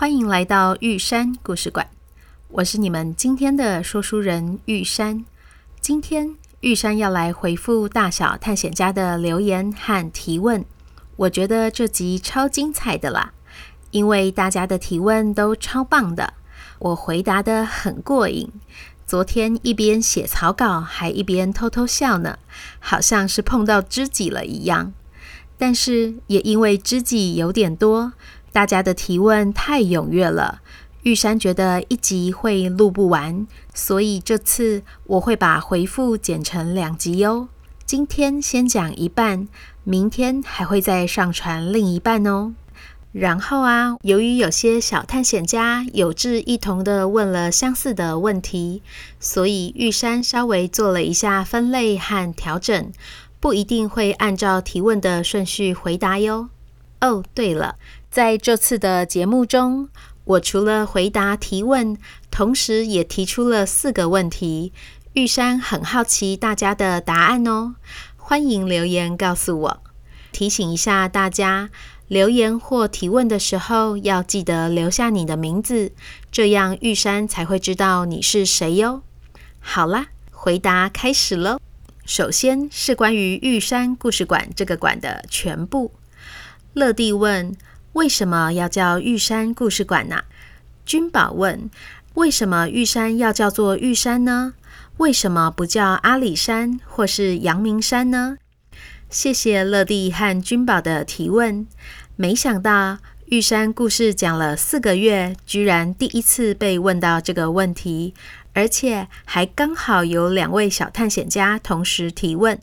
欢迎来到玉山故事馆。我是你们今天的说书人玉山。今天玉山要来回复大小探险家的留言和提问。我觉得这集超精彩的啦，因为大家的提问都超棒的，我回答得很过瘾。昨天一边写草稿，还一边偷偷笑呢，好像是碰到知己了一样。但是也因为知己有点多，大家的提问太踊跃了，玉山觉得一集会录不完，所以这次我会把回复剪成两集哟。今天先讲一半，明天还会再上传另一半哦。然后啊，由于有些小探险家有志一同地问了相似的问题，所以玉山稍微做了一下分类和调整，不一定会按照提问的顺序回答哟。哦，对了，在这次的节目中，我除了回答提问，同时也提出了四个问题。玉山很好奇大家的答案哦，欢迎留言告诉我。提醒一下大家。留言或提问的时候，要记得留下你的名字，这样玉山才会知道你是谁哟。好啦，回答开始喽。首先是关于玉山故事馆这个馆的全部。乐蒂问：为什么要叫玉山故事馆呢？君宝问：为什么玉山要叫做玉山呢？为什么不叫阿里山或是阳明山呢？谢谢乐蒂和君宝的提问。没想到玉山故事讲了四个月，居然第一次被问到这个问题，而且还刚好有两位小探险家同时提问。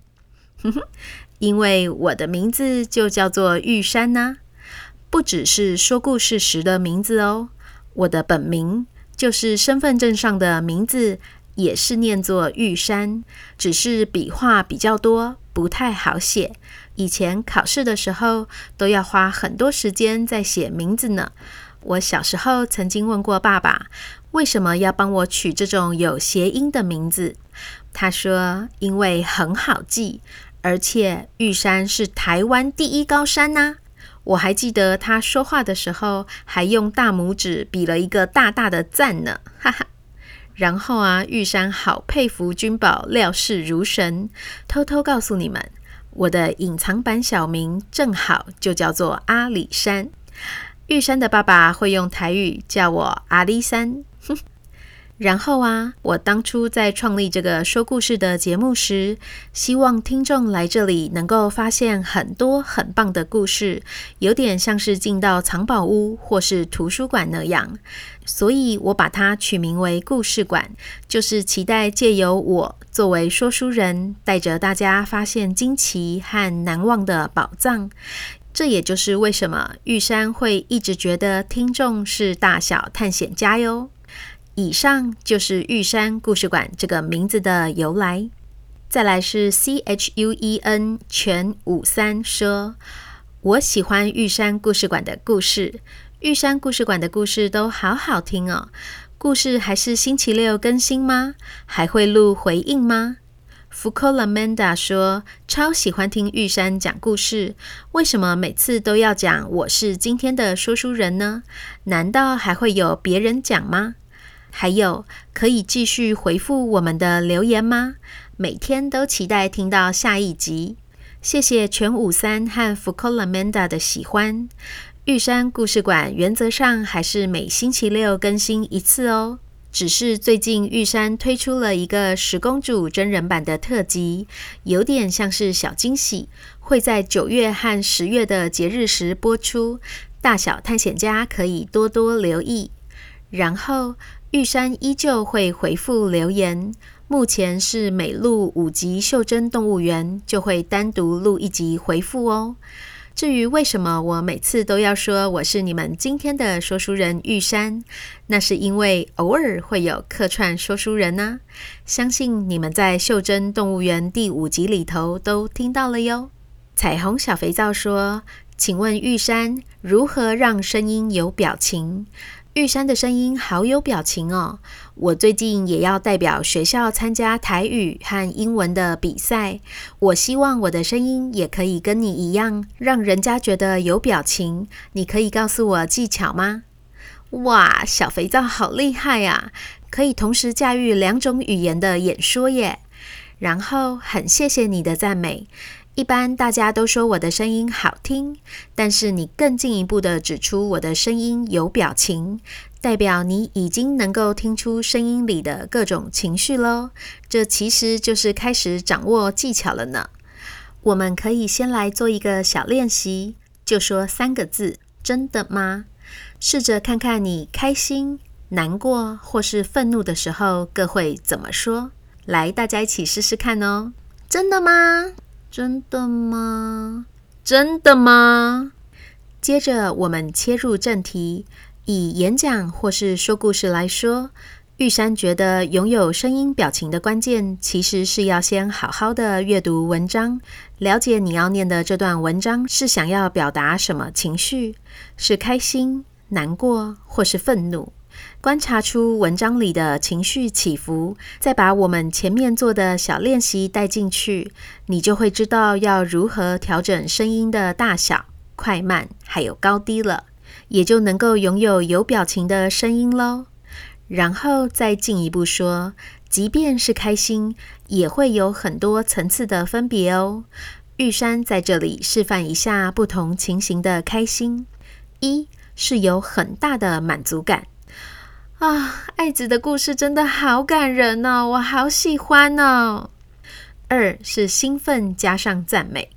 哼哼，因为我的名字就叫做玉山呢，不只是说故事时的名字哦，我的本名就是身份证上的名字，也是念作玉山，只是笔画比较多。不太好写，以前考试的时候都要花很多时间在写名字呢。我小时候曾经问过爸爸，为什么要帮我取这种有谐音的名字？他说，因为很好记，而且玉山是台湾第一高山呐。我还记得他说话的时候，还用大拇指比了一个大大的赞呢，哈哈。然后啊，玉山好佩服君宝料事如神。偷偷告诉你们，我的隐藏版小名正好就叫做阿里山。玉山的爸爸会用台语叫我阿里山。哼。然后啊，我当初在创立这个说故事的节目时，希望听众来这里能够发现很多很棒的故事，有点像是进到藏宝屋或是图书馆那样。所以我把它取名为故事馆，就是期待借由我作为说书人，带着大家发现惊奇和难忘的宝藏。这也就是为什么玉山会一直觉得听众是大小探险家哟。以上就是玉山故事馆这个名字的由来。再来是 C H U E N 全五三说，我喜欢玉山故事馆的故事，玉山故事馆的故事都好好听哦。故事还是星期六更新吗？还会录回应吗？福柯拉曼达说，超喜欢听玉山讲故事，为什么每次都要讲我是今天的说书人呢？难道还会有别人讲吗？还有，可以继续回复我们的留言吗？每天都期待听到下一集。谢谢全五三和福柯拉曼达的喜欢。玉山故事馆原则上还是每星期六更新一次哦。只是最近玉山推出了一个十公主真人版的特辑，有点像是小惊喜，会在九月和十月的节日时播出。大小探险家可以多多留意。然后。玉山依旧会回复留言，目前是每录五集《袖珍动物园》，就会单独录一集回复哦。至于为什么我每次都要说我是你们今天的说书人玉山，那是因为偶尔会有客串说书人呢、相信你们在《袖珍动物园》第五集里头都听到了哟。彩虹小肥皂说：“请问玉山如何让声音有表情？”玉山的声音好有表情哦！我最近也要代表学校参加台语和英文的比赛，我希望我的声音也可以跟你一样，让人家觉得有表情。你可以告诉我技巧吗？哇，小肥皂好厉害呀，可以同时驾驭两种语言的演说耶！然后很谢谢你的赞美。一般大家都说我的声音好听，但是你更进一步的指出我的声音有表情，代表你已经能够听出声音里的各种情绪喽。这其实就是开始掌握技巧了呢。我们可以先来做一个小练习，就说三个字：真的吗？试着看看你开心、难过或是愤怒的时候各会怎么说。来，大家一起试试看哦。真的吗？真的吗？真的吗？接着我们切入正题。以演讲或是说故事来说，玉山觉得拥有声音表情的关键，其实是要先好好的阅读文章，了解你要念的这段文章是想要表达什么情绪，是开心、难过或是愤怒。观察出文章里的情绪起伏，再把我们前面做的小练习带进去，你就会知道要如何调整声音的大小、快慢，还有高低了，也就能够拥有有表情的声音喽。然后再进一步说，即便是开心，也会有很多层次的分别哦。玉山在这里示范一下不同情形的开心：一是有很大的满足感。啊，爱子的故事真的好感人哦，我好喜欢哦。二是兴奋加上赞美，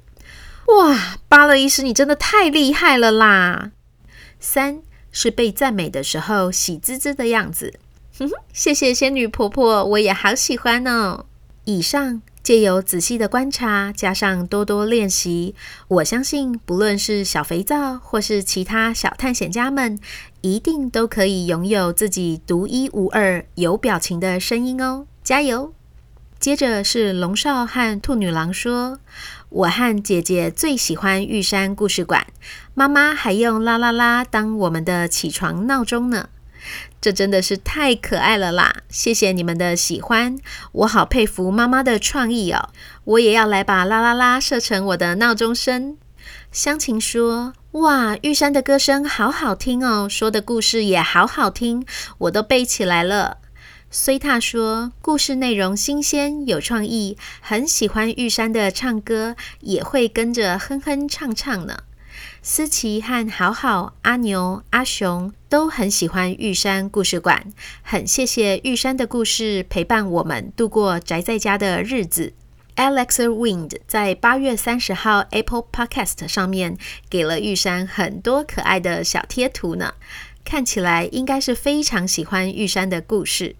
哇，巴勒医师你真的太厉害了啦。三是被赞美的时候喜滋滋的样子，哼哼，谢谢仙女婆婆，我也好喜欢哦。以上。借由仔细的观察，加上多多练习，我相信不论是小肥皂或是其他小探险家们，一定都可以拥有自己独一无二、有表情的声音哦！加油！接着是龙少和兔女郎说：“我和姐姐最喜欢玉山故事馆，妈妈还用啦啦啦当我们的起床闹钟呢。”这真的是太可爱了啦！谢谢你们的喜欢，我好佩服妈妈的创意哦。我也要来把啦啦啦设成我的闹钟声。湘琴说：“哇，玉山的歌声好好听哦，说的故事也好好听，我都背起来了。”崔塔说：“故事内容新鲜有创意，很喜欢玉山的唱歌，也会跟着哼哼唱唱呢。”思琪和好好、阿牛、阿雄都很喜欢玉山故事馆，很谢谢玉山的故事陪伴我们度过宅在家的日子。Alex Wind 在八月三十号 Apple Podcast 上面给了玉山很多可爱的小贴图呢，看起来应该是非常喜欢玉山的故事。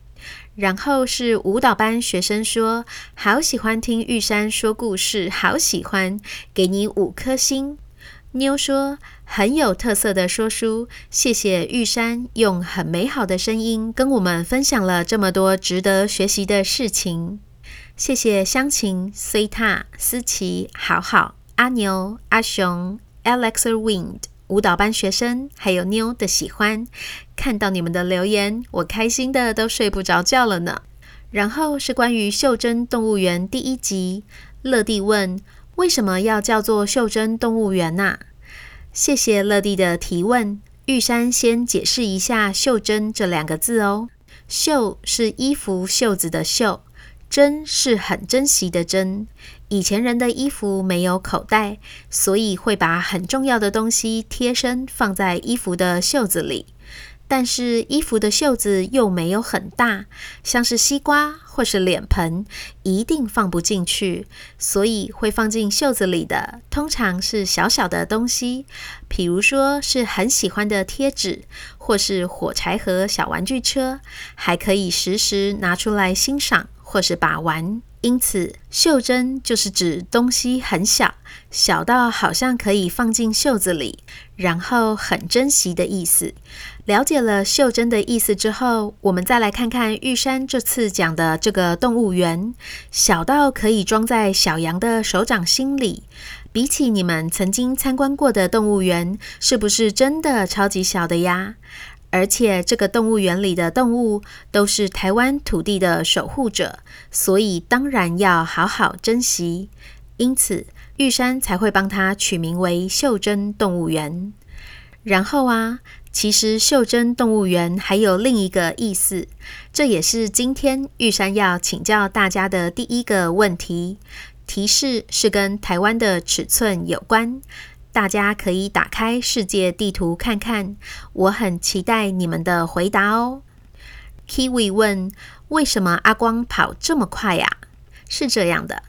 然后是舞蹈班学生说，好喜欢听玉山说故事，好喜欢，给你五颗星。妞说：“很有特色的说书，谢谢玉山用很美好的声音跟我们分享了这么多值得学习的事情。谢谢湘琴、崔塔、思琪、好好、阿牛、阿雄、Alex Wind 舞蹈班学生，还有妞的喜欢。看到你们的留言，我开心的都睡不着觉了呢。然后是关于《袖珍动物园》第一集，乐蒂问。”为什么要叫做袖珍动物园呐？谢谢乐蒂的提问。玉山先解释一下“袖珍”这两个字哦。袖是衣服袖子的袖，珍是很珍惜的珍。以前人的衣服没有口袋，所以会把很重要的东西贴身放在衣服的袖子里。但是衣服的袖子又没有很大，像是西瓜或是脸盆，一定放不进去。所以会放进袖子里的，通常是小小的东西，比如说是很喜欢的贴纸，或是火柴盒、小玩具车，还可以时时拿出来欣赏或是把玩。因此，袖珍就是指东西很小，小到好像可以放进袖子里，然后很珍惜的意思。了解了袖珍的意思之后，我们再来看看玉山这次讲的这个动物园，小到可以装在小羊的手掌心里。比起你们曾经参观过的动物园，是不是真的超级小的呀？而且这个动物园里的动物都是台湾土地的守护者，所以当然要好好珍惜。因此，玉山才会帮它取名为袖珍动物园。然后啊，其实袖珍动物园还有另一个意思，这也是今天玉山要请教大家的第一个问题。提示是跟台湾的尺寸有关。大家可以打开世界地图看看，我很期待你们的回答哦。Kiwi 问：为什么阿光跑这么快呀？是这样的，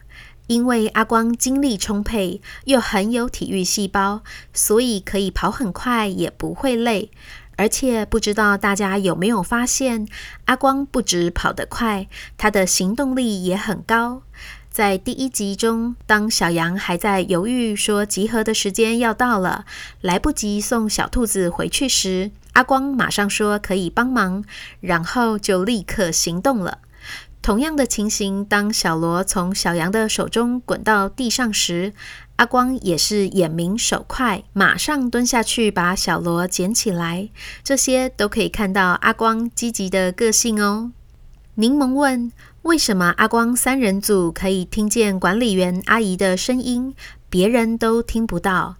因为阿光精力充沛，又很有体育细胞，所以可以跑很快，也不会累。而且不知道大家有没有发现，阿光不止跑得快，他的行动力也很高。在第一集中，当小羊还在犹豫说集合的时间要到了，来不及送小兔子回去时，阿光马上说可以帮忙，然后就立刻行动了。同样的情形，当小罗从小羊的手中滚到地上时，阿光也是眼明手快，马上蹲下去把小罗捡起来。这些都可以看到阿光积极的个性哦。柠檬问。为什么阿光三人组可以听见管理员阿姨的声音，别人都听不到？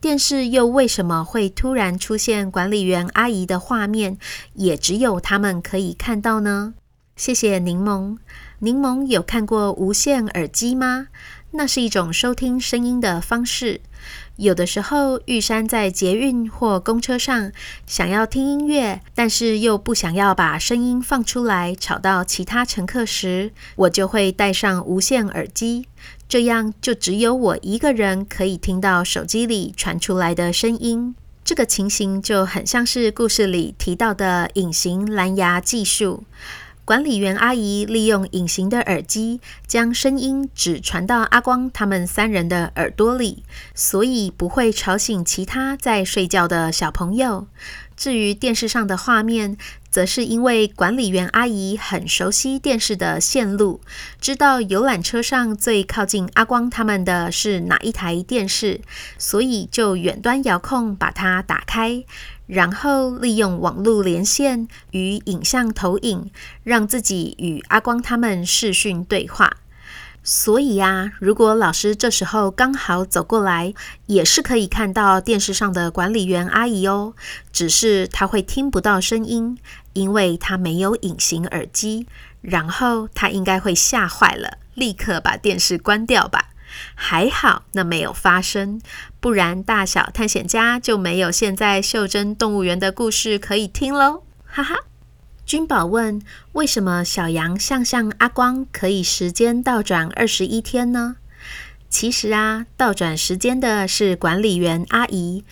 电视又为什么会突然出现管理员阿姨的画面，也只有他们可以看到呢？谢谢柠檬。柠檬有看过无线耳机吗？那是一种收听声音的方式。有的时候，玉山在捷运或公车上想要听音乐，但是又不想要把声音放出来吵到其他乘客时，我就会戴上无线耳机，这样就只有我一个人可以听到手机里传出来的声音。这个情形就很像是故事里提到的隐形蓝牙技术。管理员阿姨利用隐形的耳机，将声音只传到阿光他们三人的耳朵里，所以不会吵醒其他在睡觉的小朋友。至于电视上的画面，则是因为管理员阿姨很熟悉电视的线路，知道游览车上最靠近阿光他们的是哪一台电视，所以就远端遥控把它打开。然后利用网络连线与影像投影，让自己与阿光他们视讯对话。所以呀，如果老师这时候刚好走过来，也是可以看到电视上的管理员阿姨哦。只是他会听不到声音，因为他没有隐形耳机。然后他应该会吓坏了，立刻把电视关掉吧。还好，那没有发生，不然大小探险家就没有现在袖珍动物园的故事可以听喽，哈哈。君宝问：为什么小羊向向阿光可以时间倒转二十一天呢？其实啊，倒转时间的是管理员阿姨。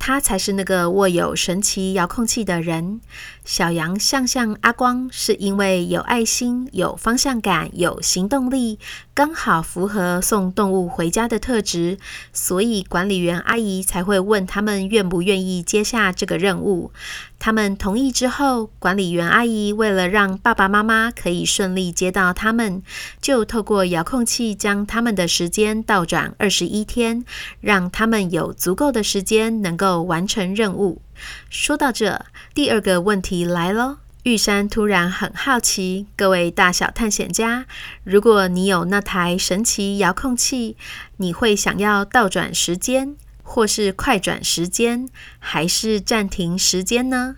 她才是那个握有神奇遥控器的人。小羊向向阿光，是因为有爱心、有方向感、有行动力，刚好符合送动物回家的特质，所以管理员阿姨才会问他们愿不愿意接下这个任务。他们同意之后，管理员阿姨为了让爸爸妈妈可以顺利接到他们，就透过遥控器将他们的时间倒转二十一天，让他们有足够的时间能够完成任务。说到这，第二个问题来喽。玉山突然很好奇，各位大小探险家，如果你有那台神奇遥控器，你会想要倒转时间，或是快转时间，还是暂停时间呢？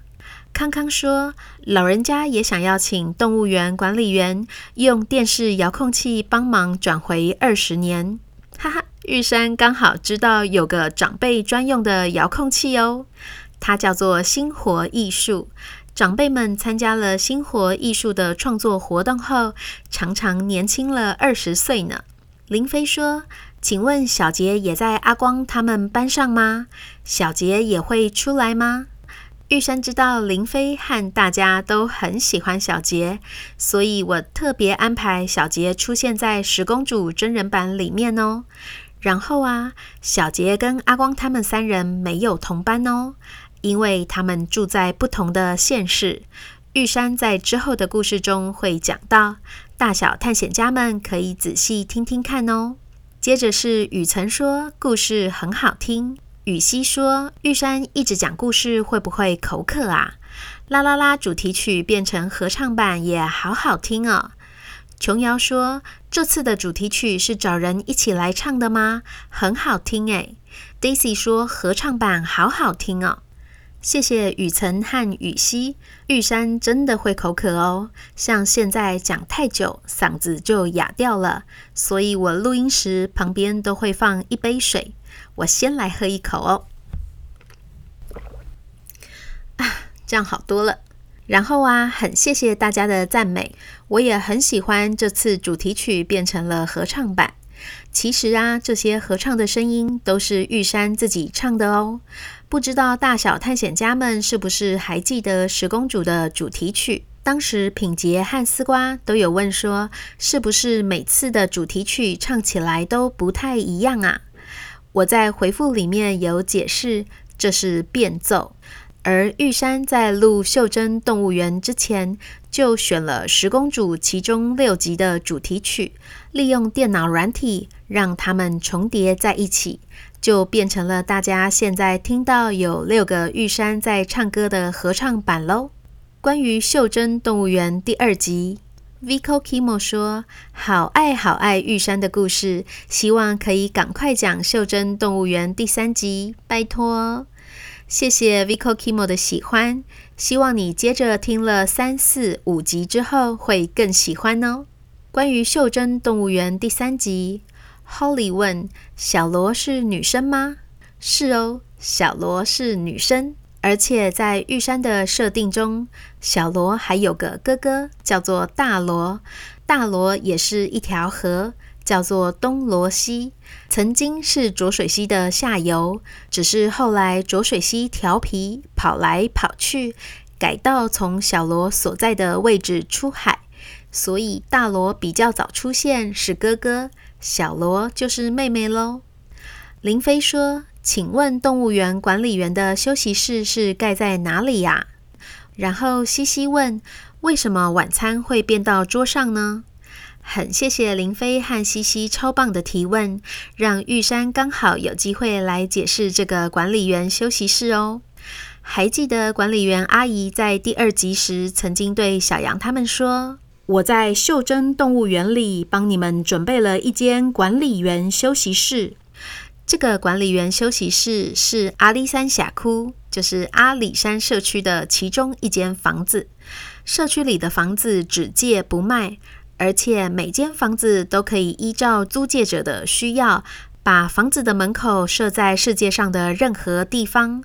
康康说，老人家也想要请动物园管理员用电视遥控器帮忙转回二十年。哈哈，玉山刚好知道有个长辈专用的遥控器哦。它叫做星活艺术，长辈们参加了星活艺术的创作活动后，常常年轻了二十岁呢。林飞说：“请问小杰也在阿光他们班上吗？小杰也会出来吗？”玉山知道林飞和大家都很喜欢小杰，所以我特别安排小杰出现在十公主真人版里面哦。然后啊，小杰跟阿光他们三人没有同班哦，因为他们住在不同的县市。玉山在之后的故事中会讲到，大小探险家们可以仔细听听看哦。接着是雨曾说故事很好听。雨熙说：“玉山一直讲故事，会不会口渴啊？”啦啦啦，主题曲变成合唱版也好好听哦。琼瑶说：“这次的主题曲是找人一起来唱的吗？很好听诶。”Daisy 说：“合唱版好好听哦。”谢谢雨曾和雨熙。玉山真的会口渴哦，像现在讲太久，嗓子就哑掉了，所以我录音时旁边都会放一杯水。我先来喝一口哦，啊，这样好多了。然后啊，很谢谢大家的赞美，我也很喜欢这次主题曲变成了合唱版。其实啊，这些合唱的声音都是玉山自己唱的哦。不知道大小探险家们是不是还记得十公主的主题曲？当时品杰和丝瓜都有问说，是不是每次的主题曲唱起来都不太一样啊？我在回复里面有解释，这是变奏。而玉山在录《袖珍动物园》之前，就选了十公主其中六集的主题曲，利用电脑软体让它们重叠在一起，就变成了大家现在听到有六个玉山在唱歌的合唱版喽。关于《袖珍动物园》第二集。Vico Kimo 说：“好爱好爱玉山的故事，希望可以赶快讲《袖珍动物园》第三集，拜托。”谢谢 Vico Kimo 的喜欢，希望你接着听了三四五集之后会更喜欢哦。关于《袖珍动物园》第三集，Holly 问：“小罗是女生吗？”“是哦，小罗是女生。”而且在玉山的设定中，小罗还有个哥哥，叫做大罗。大罗也是一条河，叫做东罗西，曾经是浊水溪的下游，只是后来浊水溪调皮，跑来跑去，改道从小罗所在的位置出海，所以大罗比较早出现是哥哥，小罗就是妹妹喽。林飞说。请问动物园管理员的休息室是盖在哪里呀？然后西西问：为什么晚餐会变到桌上呢？很谢谢林飞和西西超棒的提问，让玉山刚好有机会来解释这个管理员休息室哦。还记得管理员阿姨在第二集时曾经对小羊他们说：“我在袖珍动物园里帮你们准备了一间管理员休息室。”这个管理员休息室是阿里山峡谷，就是阿里山社区的其中一间房子。社区里的房子只借不卖，而且每间房子都可以依照租借者的需要，把房子的门口设在世界上的任何地方。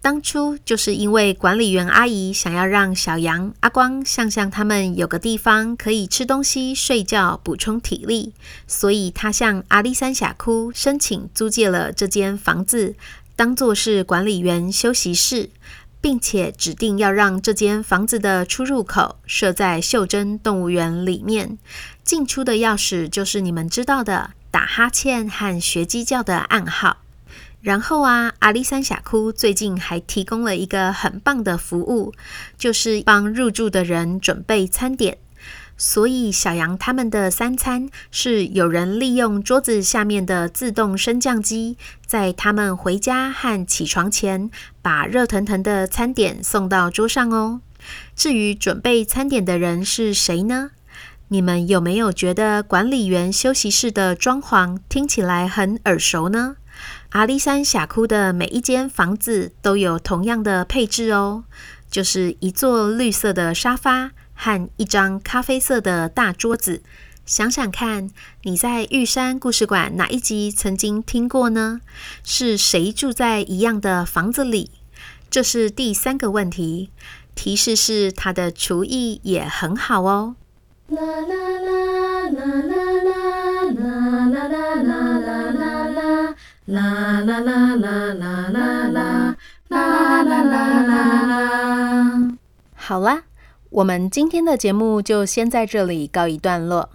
当初就是因为管理员阿姨想要让小羊、阿光、向向他们有个地方可以吃东西、睡觉、补充体力，所以她向阿里山峡谷申请租借了这间房子，当做是管理员休息室，并且指定要让这间房子的出入口设在袖珍动物园里面，进出的钥匙就是你们知道的打哈欠和学鸡叫的暗号。然后啊，阿里山峡谷最近还提供了一个很棒的服务，就是帮入住的人准备餐点。所以小羊他们的三餐是有人利用桌子下面的自动升降机，在他们回家和起床前，把热腾腾的餐点送到桌上哦。至于准备餐点的人是谁呢？你们有没有觉得管理员休息室的装潢听起来很耳熟呢？阿里山峡谷的每一间房子都有同样的配置哦，就是一座绿色的沙发和一张咖啡色的大桌子。想想看，你在玉山故事馆哪一集曾经听过呢？是谁住在一样的房子里？这是第三个问题。提示是他的厨艺也很好哦。啦啦啦啦啦啦啦啦啦啦啦啦啦啦啦啦啦啦，啦啦啦啦啦啦啦啦啦啦啦。好啦，我们今天的节目就先在这里告一段落。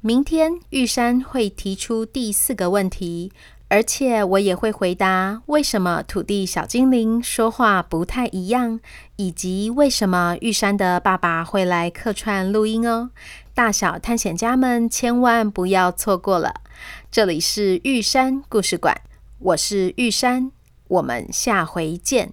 明天玉山会提出第四个问题，而且我也会回答为什么土地小精灵说话不太一样，以及为什么玉山的爸爸会来客串录音哦。大小探险家们千万不要错过了。这里是玉山故事馆，我是玉山，我们下回见。